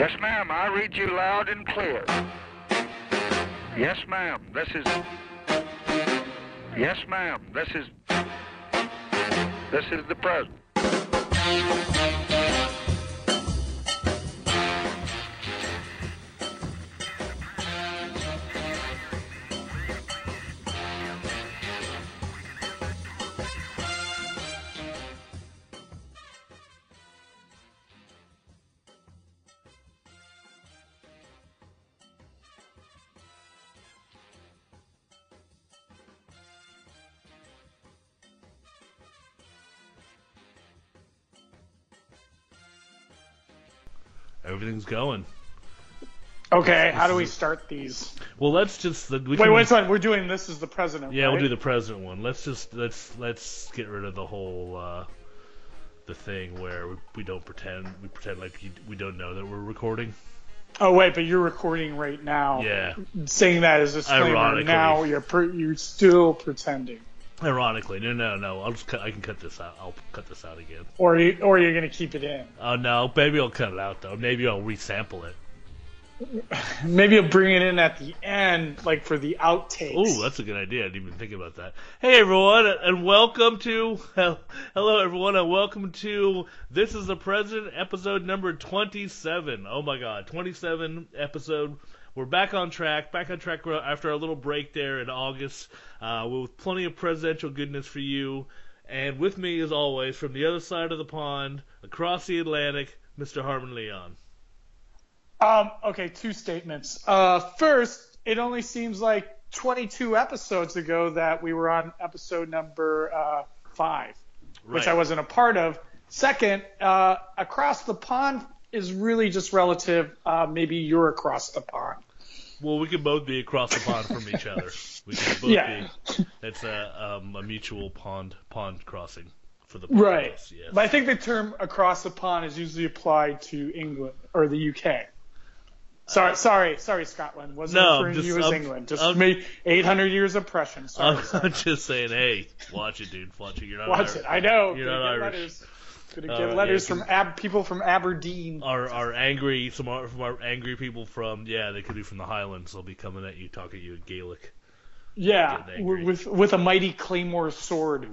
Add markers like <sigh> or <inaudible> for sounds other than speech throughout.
Yes, ma'am. I read you loud and clear. Yes, ma'am. This is. Yes, ma'am. This is. This is the president. Everything's going. Okay, how do we <laughs> start these? Well, let's just we Wait, can- wait, we're doing this as the president. Yeah, we'll do the president one. Let's just let's let's get rid of the whole uh, the thing where we, we don't pretend we pretend like you, we don't know that we're recording. Oh wait, but you're recording right now. Yeah, Saying that as a disclaimer. Ironically. Now you're per- you're still pretending, ironically, no, no, no. I'll just cut, I can cut this out. I'll cut this out again. or you, or you're gonna keep it in. Oh no, maybe I'll cut it out though. Maybe I'll resample it. <laughs> Maybe I'll bring it in at the end, like for the outtakes. Oh, that's a good idea. I didn't even think about that. Hey everyone, and welcome to hello everyone, and welcome to this is the president episode number twenty-seven. Oh my God, twenty-seven episode. We're back on track, back on track after our little break there in August, uh, with plenty of presidential goodness for you. And with me, as always, from the other side of the pond, across the Atlantic, Mr. Harmon Leon. Um, okay, two statements. Uh, first, it only seems like 22 episodes ago that we were on episode number uh, five, which I wasn't a part of. Second, uh, across the pond is really just relative. Uh, maybe you're across the pond. Well, we could both be across the pond from each other. We could both Yeah. be. It's a um, a mutual pond pond crossing for the Right. podcast, Yes. But I think the term across the pond is usually applied to England or the UK. Sorry, sorry, sorry, Scotland. Wasn't No, referring just- to you as I'm- England. Just I'm- made 800 years of oppression. Sorry, <laughs> I'm, sorry. Just saying, hey, watch it, dude. Watch it. You're not Watch Irish. it. I know. You're not Irish. letters. Gonna Uh, get yeah, letters can- from ab- people from Aberdeen. Our our angry some our, from our angry people from yeah they could be from the Highlands. They'll be coming at you, talking to you in Gaelic. yeah, with with a mighty claymore sword.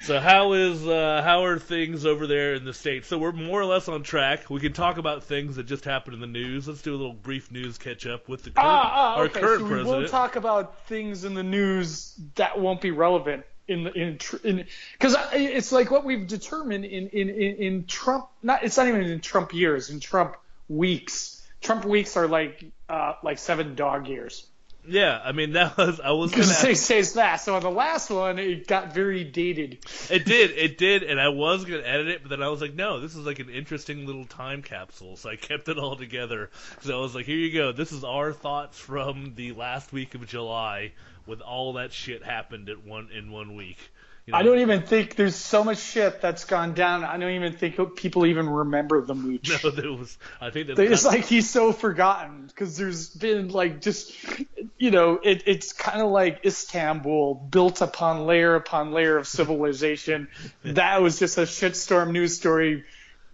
so how is uh, how are things over there in the states? So we're more or less on track. We can talk about things that just happened in the news. Let's do a little brief news catch up with the current, Ah, ah, our current so we president. will talk about things in the news that won't be relevant in the in in because it's like what we've determined in in in, in Trump. Not it's not even in Trump years. In Trump weeks. Trump weeks are like uh like seven dog years. yeah, I mean that was I was gonna Because it says that. So on the last one, it got very dated. It did, it did, and I was gonna edit it, but then I was like, no, this is like an interesting little time capsule, so I kept it all together. So I was like, here you go, this is our thoughts from the last week of July, with all that shit happened at one in one week. You know? I don't even think there's so much shit that's gone down. I don't even think people even remember the mooch. <laughs> No, there was. I think that's. It's like he's so forgotten because there's been like just, you know, it, it's kind of like Istanbul built upon layer upon layer of civilization. <laughs> that was just a shitstorm news story.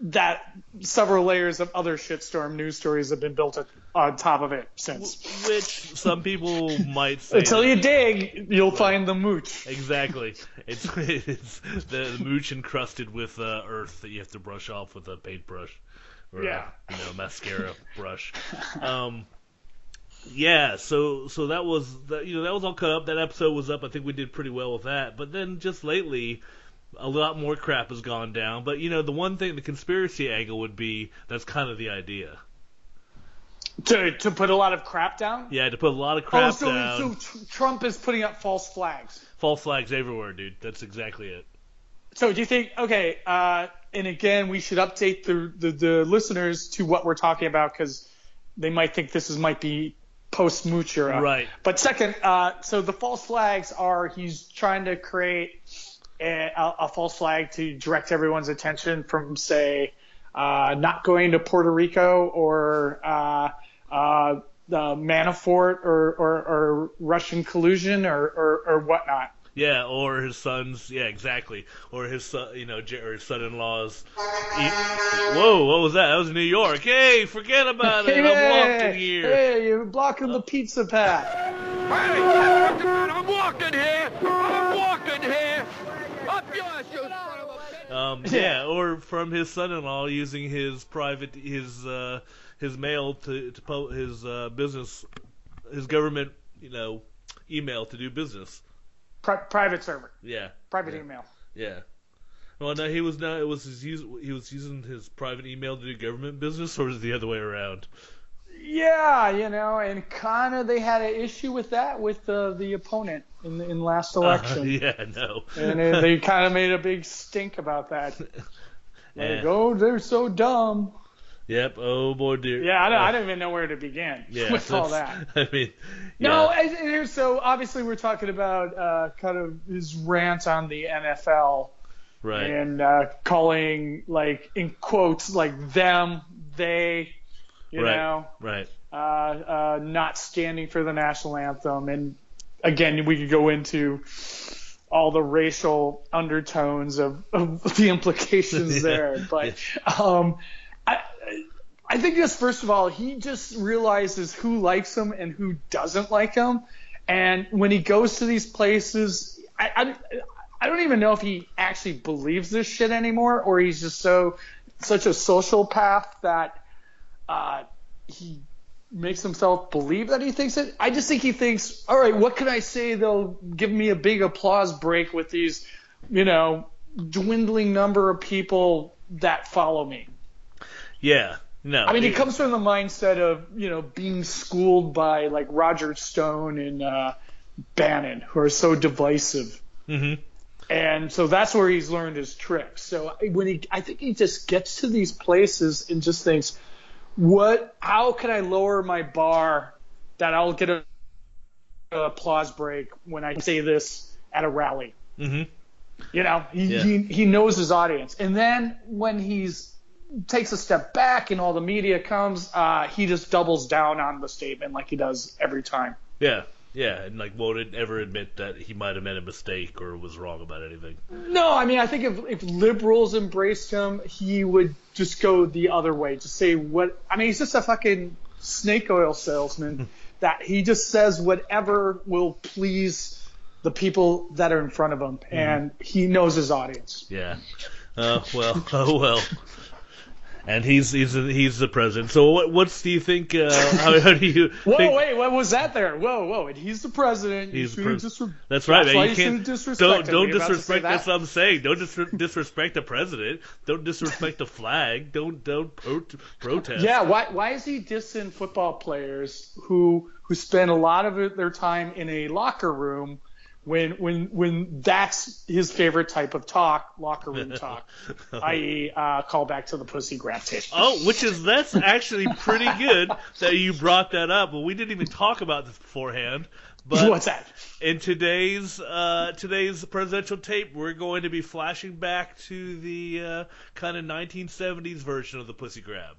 That several layers of other shitstorm news stories have been built on top of it since. which some people might say. Until you dig, you'll find the mooch. Exactly. It's <laughs> it's the, the mooch encrusted with uh, earth that you have to brush off with a paintbrush. Or, Yeah. A, you know, mascara brush. Um, yeah. So so that was that. You know that was all cut up. That episode was up. I think we did pretty well with that. But then just lately. A lot more crap has gone down, but you know the one thing, the conspiracy angle would be that's kind of the idea. To, to put a lot of crap down? Yeah, to put a lot of crap Oh, so, down, so Trump is putting up false flags. false flags everywhere, dude. That's exactly it. So do you think? Okay, uh, and again, we should update the, the the listeners to what we're talking about because they might think this is might be post mooch era. Right. But second, uh, so the false flags are he's trying to create a, a, a false flag to direct everyone's attention from say uh, not going to Puerto Rico or uh, uh, the Manafort or, or, or Russian collusion or, or, or whatnot. Yeah, or his son's. Yeah, exactly. Or his son, you know, J- or his son-in-law's. E- Whoa, what was that? That was New York. Hey, forget about it. <laughs> I'm walking here. Hey, you're blocking the pizza path. Hey, I'm walking here. I'm walking here. Up yours, you son of a bitch. Um, <laughs> yeah, or from his son-in-law using his private his uh, his mail to to po- his uh, business his government you know email to do business. Pri- private server, Yeah, private Yeah. email. yeah. Well, no, he was not. It was his use. He was using his private email to do government business, or is it the other way around? Yeah, you know, and kind of they had an issue with that with uh, the opponent in the in last election. Uh, <laughs> yeah, no. and they, they kind of made a big stink about that. <laughs> Yeah. Like, oh, they're so dumb. Yep. Oh boy, dear. Yeah, I don't, Uh, I don't even know where to begin <laughs> yeah, with all that. I mean, No, and, and so obviously we're talking about uh, kind of his rant on the NFL right. and uh, calling like in quotes like them, they, you Right. know, Right. uh, uh, not standing for the national anthem. And again, we could go into all the racial undertones of, of <laughs> the implications <laughs> Yeah. there. But um, I, I think just first of all, he just realizes who likes him and who doesn't like him. And when he goes to these places, I, I, I don't even know if he actually believes this shit anymore, or he's just so such a sociopath that uh, he makes himself believe that he thinks it. I just think he thinks, all right, what can I say? They'll give me a big applause break with these, you know, dwindling number of people that follow me. Yeah. No. I mean, he- it comes from the mindset of, you know, being schooled by like Roger Stone and uh, Bannon, who are so divisive. Mhm. And so that's where he's learned his tricks. So when he, I think he just gets to these places and just thinks, what, how can I lower my bar that I'll get a, a applause break when I say this at a rally? Mhm. You know, he, Yeah. he, he knows his audience. And then when he's takes a step back and all the media comes, uh, he just doubles down on the statement like he does every time. Yeah. Yeah, and like won't it ever admit that he might have made a mistake or was wrong about anything. No, I mean, I think if, if liberals embraced him, he would just go the other way. Just say what, I mean, he's just a fucking snake oil salesman <laughs> that he just says whatever will please the people that are in front of him. And he knows his audience. Yeah. Uh, well, <laughs> oh well. And he's he's he's the president. So what what's do you think? Uh, how, how do you? <laughs> Whoa, think, wait, what was that there? Whoa, whoa, and he's the president. He's the disre- That's right, That's man. why You you can't disrespect don't him. don't You're about to say disrespect. that? That's what I'm saying. Don't dis- <laughs> disrespect the president. Don't disrespect the flag. Don't don't pro- protest. Yeah, why why is he dissing football players who who spend a lot of their time in a locker room when when when that's his favorite type of talk, locker room talk, <laughs> i.e., uh, call back to the pussy grab tape. Oh, which is that's actually pretty good that you brought that up. Well, we didn't even talk about this beforehand. But What's that? in today's uh, today's presidential tape, we're going to be flashing back to the uh, kind of 1970s version of the pussy grab.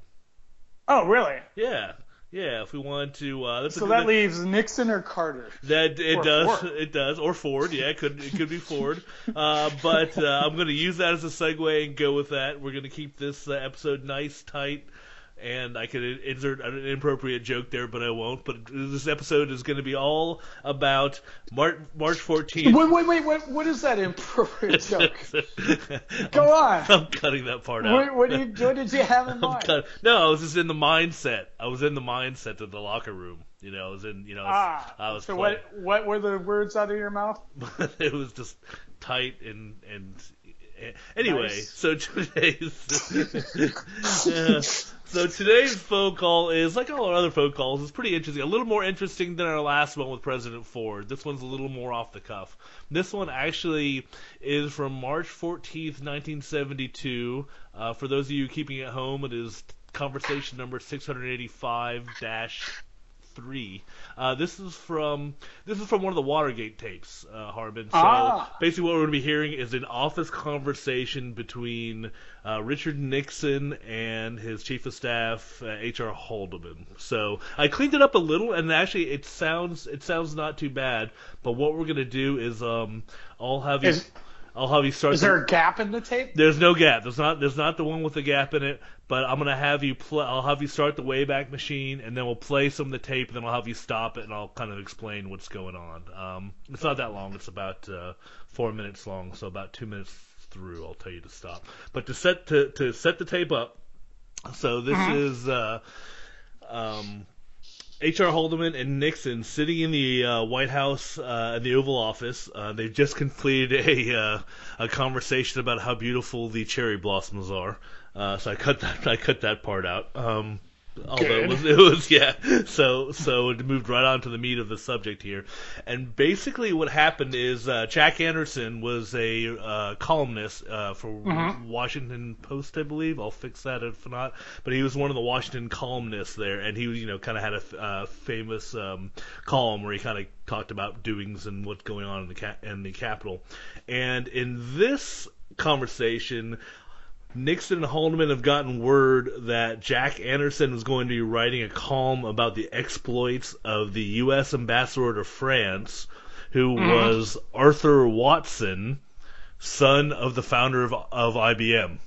Oh, really? Yeah, yeah. If we want to, uh, So that leaves Nixon or Carter. That it Or does, Ford. it does, or Ford. Yeah, it could it could be Ford. <laughs> Uh, but uh, I'm going to use that as a segue and go with that. We're going to keep this uh, episode nice, tight, and I could insert an inappropriate joke there, but I won't. But this episode is going to be all about March March 14th. Wait, wait, wait, what, what is that inappropriate <laughs> joke? Go on. I'm cutting that part out. What, what, you, what did you have in <laughs> mind? cut- no, I was just in the mindset. I was in the mindset of the locker room. You know, I was in. You know, Ah, I was so playing. what what were the words out of your mouth? <laughs> it was just tight and and anyway. Nice. So today's uh, so today's phone call is like all our other phone calls. It's pretty interesting. A little more interesting than our last one with President Ford. This one's a little more off the cuff. This one actually is from March 14th, 1972. Uh, for those of you keeping at home, it is conversation number 685 dash three. Uh, this is from this is from one of the Watergate tapes, uh, Harmon. So Ah. basically, what we're going to be hearing is an office conversation between uh, Richard Nixon and his chief of staff, uh, H.R. Haldeman. So I cleaned it up a little, and actually, it sounds it sounds not too bad. But what we're going to do is um, I'll have you. Is- I'll have you start. Is the- there a gap in the tape? there's no gap. There's not. There's not the one with the gap in it. But I'm gonna have you play. I'll have you start the Wayback Machine, and then we'll play some of the tape. And then I'll have you stop it, and I'll kind of explain what's going on. Um, it's not that long. It's about uh, four minutes long, so about two minutes through, I'll tell you to stop. But to set to to set the tape up. So this is uh, um, H.R. Haldeman and Nixon sitting in the uh, White House uh, in the Oval Office. Uh, they've just completed a uh, a conversation about how beautiful the cherry blossoms are. Uh, so I cut that I cut that part out. Um, although it was, <laughs> it was yeah. So so it moved right on to the meat of the subject here. And basically what happened is uh, Jack Anderson was a uh, columnist uh, for Mhm. Washington Post, I believe. I'll fix that if not. But he was one of the Washington columnists there, and he you know kind of had a uh, famous um, column where he kind of talked about doings and what's going on in the ca- in the Capitol. And in this conversation, Nixon and Haldeman have gotten word that Jack Anderson was going to be writing a column about the exploits of the U.S. ambassador to France, who mm-hmm. was Arthur Watson, son of the founder of, of IBM.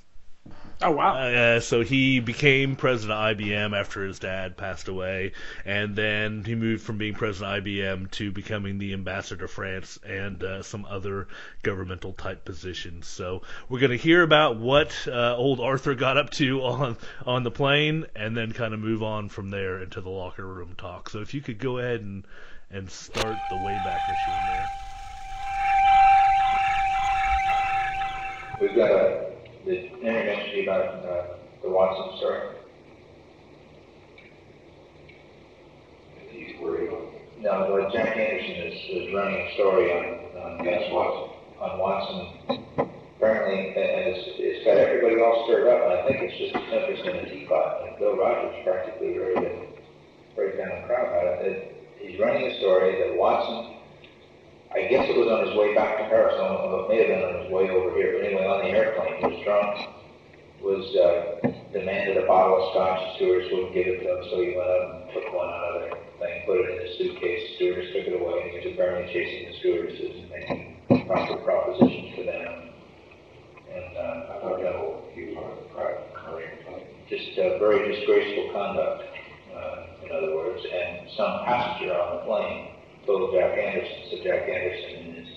Oh wow. Uh, so he became president of IBM after his dad passed away, and then he moved from being president of IBM to becoming the ambassador to France and uh, some other governmental type positions. So we're going to hear about what uh, old Arthur got up to <laughs> on on the plane, and then kind of move on from there into the locker room talk. So if you could go ahead and and start the Wayback Machine there. We've got a, the intervention about uh, the Watson story. He's worried. No, but Jack Anderson is, is running a story on, on Gus Watson, on Watson. Apparently, and it's, it's got everybody all stirred up, and I think it's just a tempest in a teapot. And Bill Rogers practically ready to break down the crowd about it. He's running a story that Watson I guess it was on his way back to Paris, although it may have been on his way over here, but anyway, on the airplane, he was drunk, was, uh, demanded a bottle of scotch, the stewardess wouldn't give it to him, so he went up and took one out of their thing, put it in his suitcase, the stewardess took it away, and he was apparently chasing the stewardesses and making proper propositions to them. And, uh, I thought that was, he on a private commercial. Just, uh, very disgraceful conduct, uh, in other words, and some passenger on the plane told Jack Anderson, so Jack Anderson in his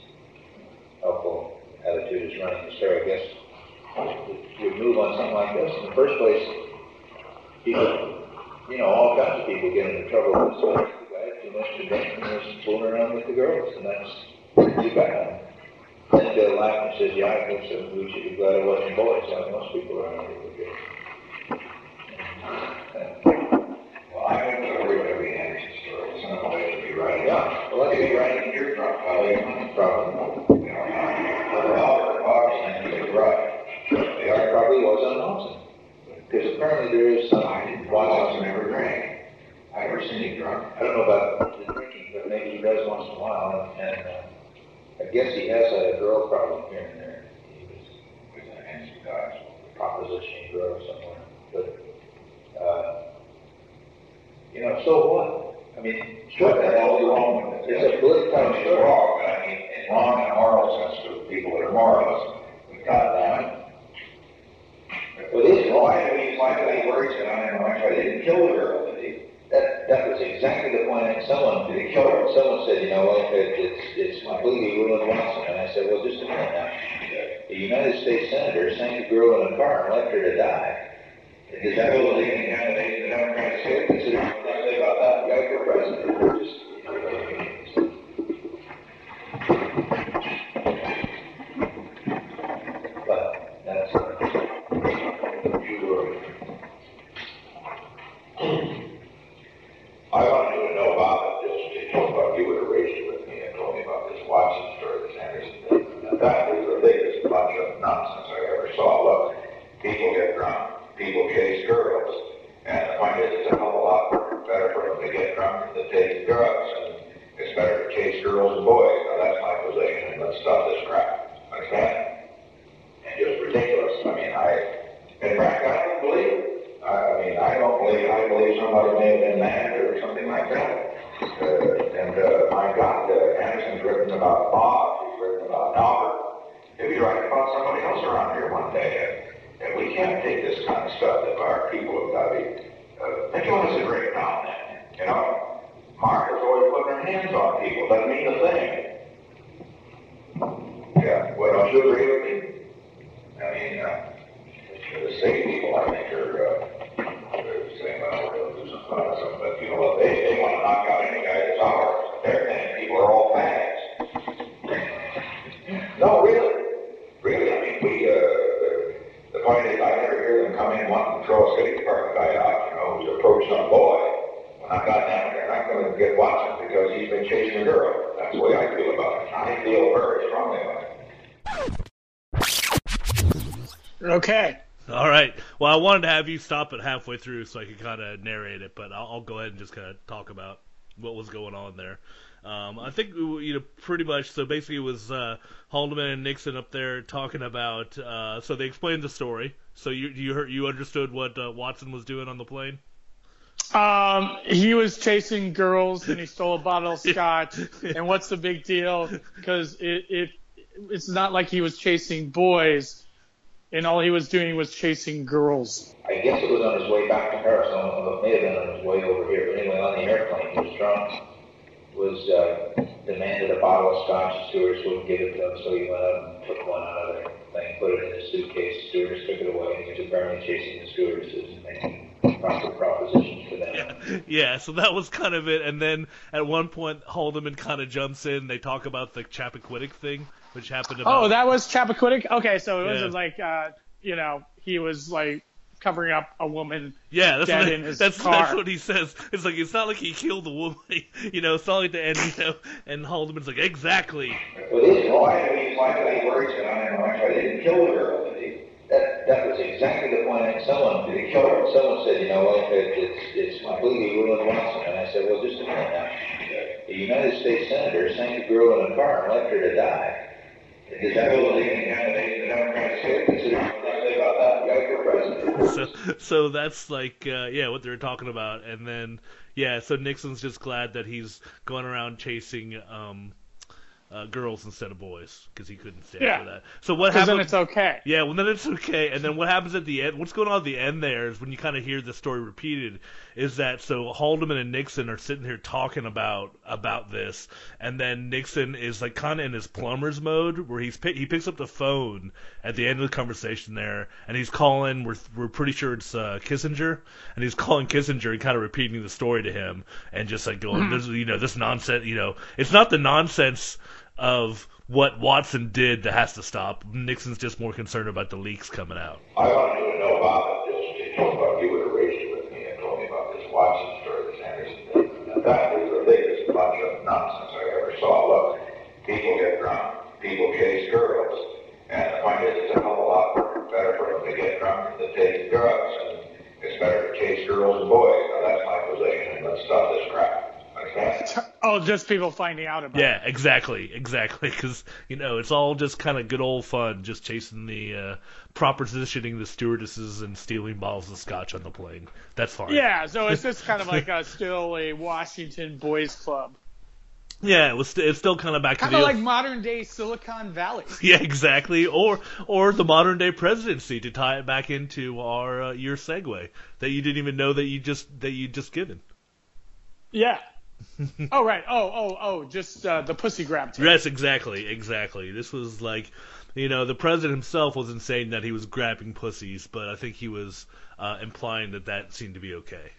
helpful attitude is running the story, I guess, would move on something like this. In the first place, people, you know, all kinds of people get into trouble with this. The guy too much and was fooling around with the girls, and that's too bad. Then Bill laughed and says, yeah, I think so. We should be glad it wasn't boys, like most people around here would be. Well, I went to every every Anderson story. Some of them should be right. Yeah, well, that's You're right. right. You're drunk. Well, Well, you're your money's problem. You know, Albert Watson, you're right. The art probably was on Watson. Because apparently there is some I didn't, Watson Watson never drank. I never seen him drunk. I don't know about the drinking, but maybe he does once in a while, and, and, uh, I guess he has a girl problem here and there. He was He was a handsome guy. propositioning girl somewhere, but, uh, you know, so what? I mean, What the hell is wrong with it? It's a good it's story. wrong, I mean, it's wrong in a moral sense to people that are moralists. But goddamn it. Well, it is wrong. Why do he, why do they worry so I don't know, I didn't kill the girl. That, that was exactly the point, and someone, Did he kill her? someone said, you know, what, it, it's, it's completely ruined Watson, and I said, well, just a minute now. The United States Senator sank a girl in a car and left her to die. Is that kill the really leading candidate, the Democrats did? consider, about that, guy for president, or just, but, that's, you were, I wanted you to know about it, just to talk about, you would have raised it with me and told me about this Watson story, this Anderson thing. And that is the biggest bunch of nonsense I ever saw. Look, people get drunk, people chase girls, and the point is, it's a hell of a lot more better for them to get drunk than drugs, and it's better to chase girls and boys. Now that's my position, and let's stop this crap. Understand? And just ridiculous. I mean, I, in fact, I don't believe it. I, I mean, I don't believe, I believe somebody may have been mad or something like that. Uh, and, uh, my God, uh, Anderson's written about Bob, he's written about Albert. He'll be writing about somebody else around here one day. And, and we can't take this kind of stuff that our people have got to be, uh, they're giving us a break now and then. You know, Martha's always putting her hands on people. Doesn't mean a thing. Yeah, well, don't you agree with me? I mean, uh, the state people, I think, are, uh, they're saying, well, we're gonna do some fun or something, but you know what, they, they wanna knock out any guy that's ours. They're saying people are all fags. No, really, really, I mean, we, uh, the- the point is, I never hear them come in wanting to throw a city department guy out, you know, who's approached some boy. When I got down there, I'm gonna get Watson because he's been chasing a girl. That's the way I feel about it. I feel very strongly about it. Okay. All right. Well, I wanted to have you stop it halfway through so I could kind of narrate it, but I'll, I'll go ahead and just kind of talk about what was going on there. Um, I think you know pretty much. So basically, it was uh, Haldeman and Nixon up there talking about. Uh, so they explained the story. So you you heard you understood what uh, Watson was doing on the plane. Um, he was chasing girls and he stole a bottle of <laughs> scotch. and what's the big deal? Because it, it it's not like he was chasing boys, and all he was doing was chasing girls. I guess it was on his way back to Paris, or it may have been on his way over here, but anyway, on the airplane, he was drunk, was, uh, demanded a bottle of scotch, the stewardess wouldn't give it to him, so he went up and took one out of the thing, put it in his suitcase, the stewardess took it away, and he was apparently chasing the stewardesses and making proper propositions to them. <laughs> Yeah, so that was kind of it. And then at one point, Haldeman kind of jumps in. They talk about the Chappaquiddick thing, which happened about. Oh, that was Chappaquiddick. Okay, so it Yeah. wasn't like uh, you know he was like covering up a woman. Yeah, that's dead what, in <laughs> his that's, car. that's what he says. It's like it's not like he killed the woman, <laughs> you know. It's not like the end, you know. And Haldeman's like, exactly. Well, this, oh, I mean, why did he worry so I I didn't kill the girl. did he? That, that exactly the someone, someone said, you know it's, it's, he ruined Watson, and I said, well, just a minute now. The United States Senator sank a girl in a car and left her to die. Is that what the they? So, so that's like, uh, yeah, what they're talking about. And then, yeah, so Nixon's just glad that he's going around chasing um, uh, girls instead of boys because he couldn't stand Yeah. for that. So what happens? then it's okay. Yeah, well then it's okay. And then what happens at the end? What's going on at the end there is when you kind of hear the story repeated, is that so Haldeman and Nixon are sitting here talking about about this, and then Nixon is like kind of in his plumber's mode where he's he picks up the phone at the end of the conversation there, and he's calling. We're we're pretty sure it's uh, Kissinger, and he's calling Kissinger and kind of repeating the story to him, and just like going, this you know this nonsense, you know, it's not the nonsense of what Watson did that has to stop. Nixon's just more concerned about the leaks coming out. I know about you know, about you with me and told me about this Watson story, this Anderson thing. That is the biggest bunch of nonsense I ever saw. Look, people get drunk, people chase girls, and the point is, it's a hell of a lot better for them to get drunk than to take drugs, and it's better to chase girls and boys. Now, that's my position, let's stop this crap. <laughs> Oh, just people finding out about. It. Yeah, exactly, exactly. Because you know it's all just kind of good old fun, just chasing the uh, propositioning the stewardesses and stealing bottles of scotch on the plane. That's fine. Yeah, so it's just kind of <laughs> like a still a Washington boys club, yeah. It was. St- it's still kind of back to kind to of like modern day Silicon Valley. <laughs> yeah, exactly. Or or the modern day presidency to tie it back into our uh, your segue that you didn't even know that you just that you just given. Yeah. <laughs> oh right. Oh oh oh. Just uh, the pussy grab. tape. Yes, exactly, exactly. This was like, you know, the president himself wasn't saying that he was grabbing pussies, but I think he was uh, implying that that seemed to be okay.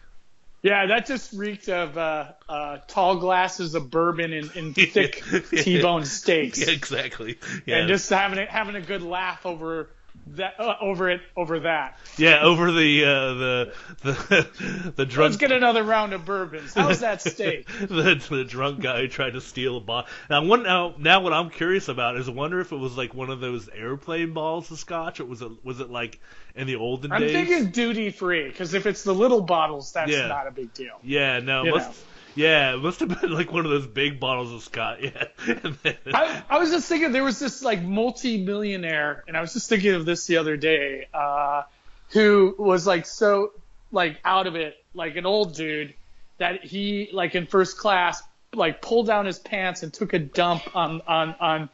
Yeah, that just reeked of uh, uh, tall glasses of bourbon and, and thick <laughs> T-bone steaks, Yeah, exactly. Yeah. and just having a, having a good laugh over that uh, over it over that. Yeah, over the uh, the the <laughs> the drunk Let's get another round of bourbons. How's that <laughs> steak? the, the drunk guy who tried to steal a bottle. Now, one, now, now, what I'm curious about is, I wonder if it was like one of those airplane balls of scotch, or was it was it like in the olden days? I'm thinking duty free because if it's the little bottles, that's Yeah. not a big deal. Yeah, no, You must, know. Yeah, it must have been like one of those big bottles of scotch. <laughs> Yeah, then- I, I was just thinking there was this like multi-millionaire, and I was just thinking of this the other day, uh, who was like so like out of it, like an old dude, that he like in first class like pulled down his pants and took a dump on on on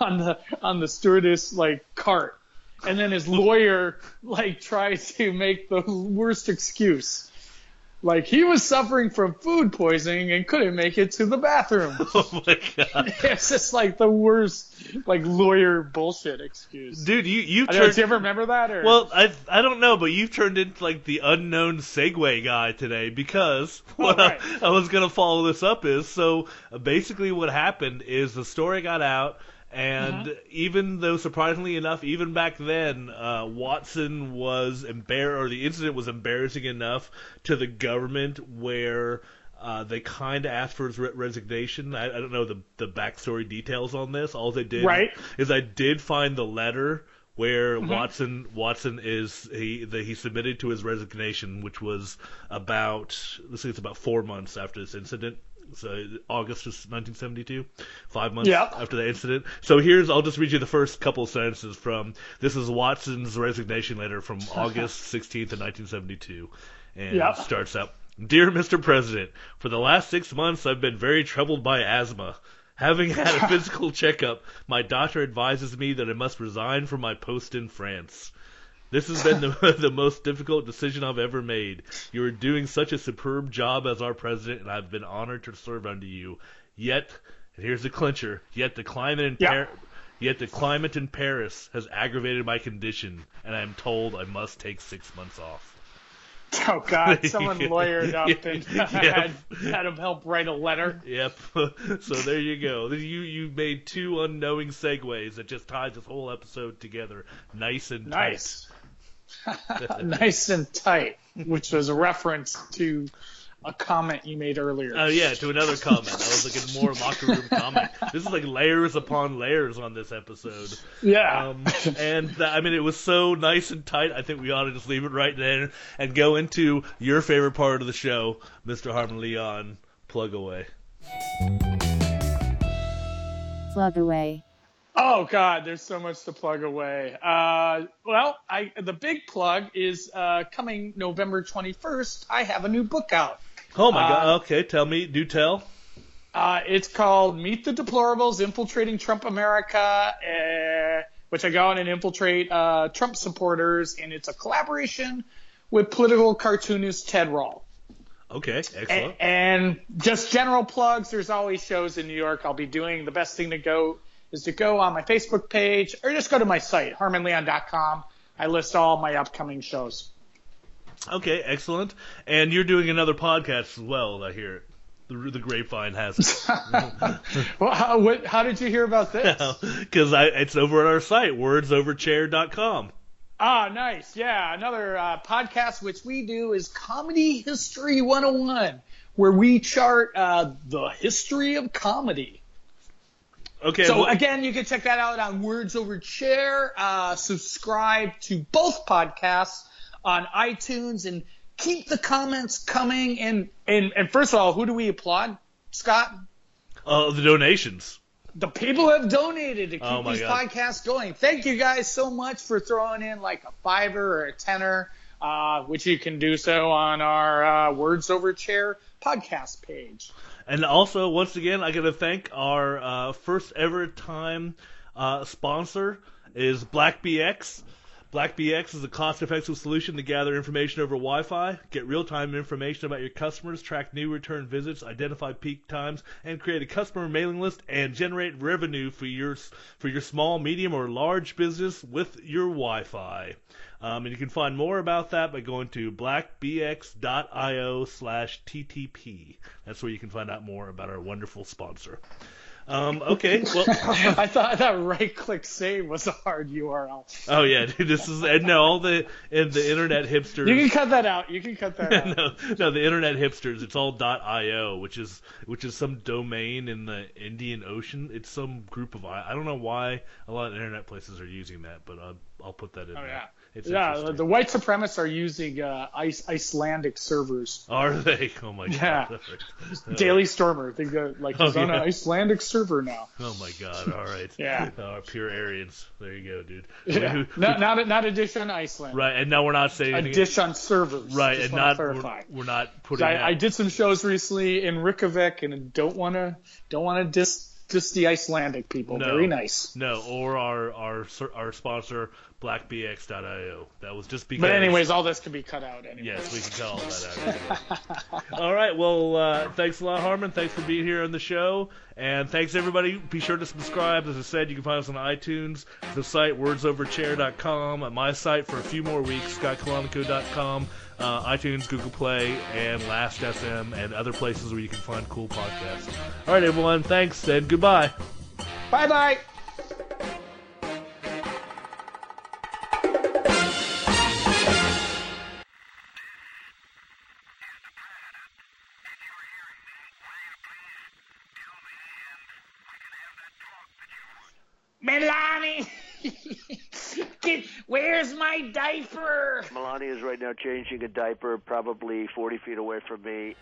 on the on the stewardess like cart, and then his lawyer like tried to make the worst excuse. Like he was suffering from food poisoning and couldn't make it to the bathroom. <laughs> oh my god, <laughs> it's just like the worst like lawyer bullshit excuse. dude, you you know, turned. do you ever remember that? Or Well, I I don't know, but you've turned into like the unknown segue guy today because <laughs> what oh, right. I, I was gonna follow this up is so basically what happened is the story got out. And Mm-hmm. even though surprisingly enough, even back then, uh, Watson was embarrassed, or the incident was embarrassing enough to the government where uh, they kind of asked for his re- resignation. I, I don't know the the backstory details on this. All they did Right. is I did find the letter where Mm-hmm. Watson Watson is he the, he submitted to his resignation, which was about let's see, it's about four months after this incident. So August of 1972, five months Yeah. after the incident. So here's I'll just read you the first couple of sentences from this is Watson's resignation letter from <laughs> August 16th of 1972, and Yeah. it starts out. Dear Mr. President, for the last six months I've been very troubled by asthma. Having had a <laughs> physical checkup, my doctor advises me that I must resign from my post in France. This has been the, <laughs> the most difficult decision I've ever made. You are doing such a superb job as our president, and I've been honored to serve under you. Yet, and here's the clincher, yet the climate in Yeah. Par- yet the climate in Paris has aggravated my condition, and I am told I must take six months off. oh god, <laughs> someone lawyered up <laughs> and Yeah. had, had him help write a letter. Yep. so there you go. You you made two unknowing segues that just tied this whole episode together, nice and tight. Nice. <laughs> nice and tight, which was a reference to a comment you made earlier. Oh yeah, to another comment. I was looking more locker room <laughs> comment. This is like layers upon layers on this episode. yeah. Um, and th- I mean, it was so nice and tight. I think we ought to just leave it right there and go into your favorite part of the show, Mr. Harmon Leon. Plug away. Plug away. Oh God, there's so much to plug away. Uh, well, I the big plug is uh, coming November 21st. I have a new book out. Oh my Uh, God. Okay, tell me. Do tell. Uh, it's called Meet the Deplorables: Infiltrating Trump America, uh, which I go on and infiltrate uh, Trump supporters, and it's a collaboration with political cartoonist Ted Rall. Okay, A- excellent. And just general plugs. There's always shows in New York. I'll be doing the best thing to go is to go on my Facebook page or just go to my site harmonleon.com. I list all my upcoming shows. Okay, excellent. And you're doing another podcast as well. I hear it. The, the grapevine has it. <laughs> Well, how, what, how did you hear about this? <laughs> Because it's over at our site, wordsoverchair.com. Ah, nice. Yeah, another uh, podcast which we do is Comedy History 101, where we chart uh, the history of comedy. Okay, So well- again, you can check that out on Words Over Chair. Uh, subscribe to both podcasts on iTunes and keep the comments coming. And and and first of all, who do we applaud, Scott? uh, the donations. The people have donated to keep Oh these God. podcasts going. Thank you guys so much for throwing in like a fiver or a tenner, uh, which you can do so on our uh, Words Over Chair podcast page. And also, once again, I got to thank our uh, first ever time uh, sponsor is BlackBX. BlackBX is a cost-effective solution to gather information over Wi-Fi, get real-time information about your customers, track new return visits, identify peak times, and create a customer mailing list and generate revenue for your for your small, medium, or large business with your Wi-Fi. Um, and you can find more about that by going to blackbx.io slash TTP. That's where you can find out more about our wonderful sponsor. Um, okay. <laughs> Well, I thought I thought right click save was a hard URL. oh yeah, dude, <laughs> this is and no, all the and the internet hipsters. You can cut that out. You can cut that <laughs> out. no, no, the internet hipsters. It's all .io, which is which is some domain in the Indian Ocean. It's some group of I, I don't know why a lot of internet places are using that, but I'll, I'll put that in Oh there. yeah. It's yeah, the white supremacists are using uh, Ice, Icelandic servers. Are they? Oh my Yeah. god. Uh, <laughs> Daily Stormer, they go like he's Oh, on yeah. an Icelandic server now. Oh my god. All right. <laughs> Yeah. Uh, pure Aryans. There you go, dude. <laughs> Yeah. Who- not, not a, not a dish on Iceland. Right, and now we're not saying A dish on servers. right, Just and not we're, we're not putting. I, that- I did some shows recently in Reykjavik, and don't want to don't want to diss diss the Icelandic people. No. Very nice. No, or our our our sponsor blackbx.io. That was just because. But anyways, all this can be cut out anyway. Yes, we can cut all that out. <laughs> all right. Well, uh, thanks a lot, Harmon. Thanks for being here on the show, and thanks everybody. Be sure to subscribe. As I said, you can find us on iTunes, the site wordsoverchair.com, at my site for a few more weeks, scottcolonico.com, uh, iTunes, Google Play, and Last FM, and other places where you can find cool podcasts. All right, everyone. Thanks and goodbye. Bye bye. Where's my diaper? Melania is right now changing a diaper, probably 40 feet away from me.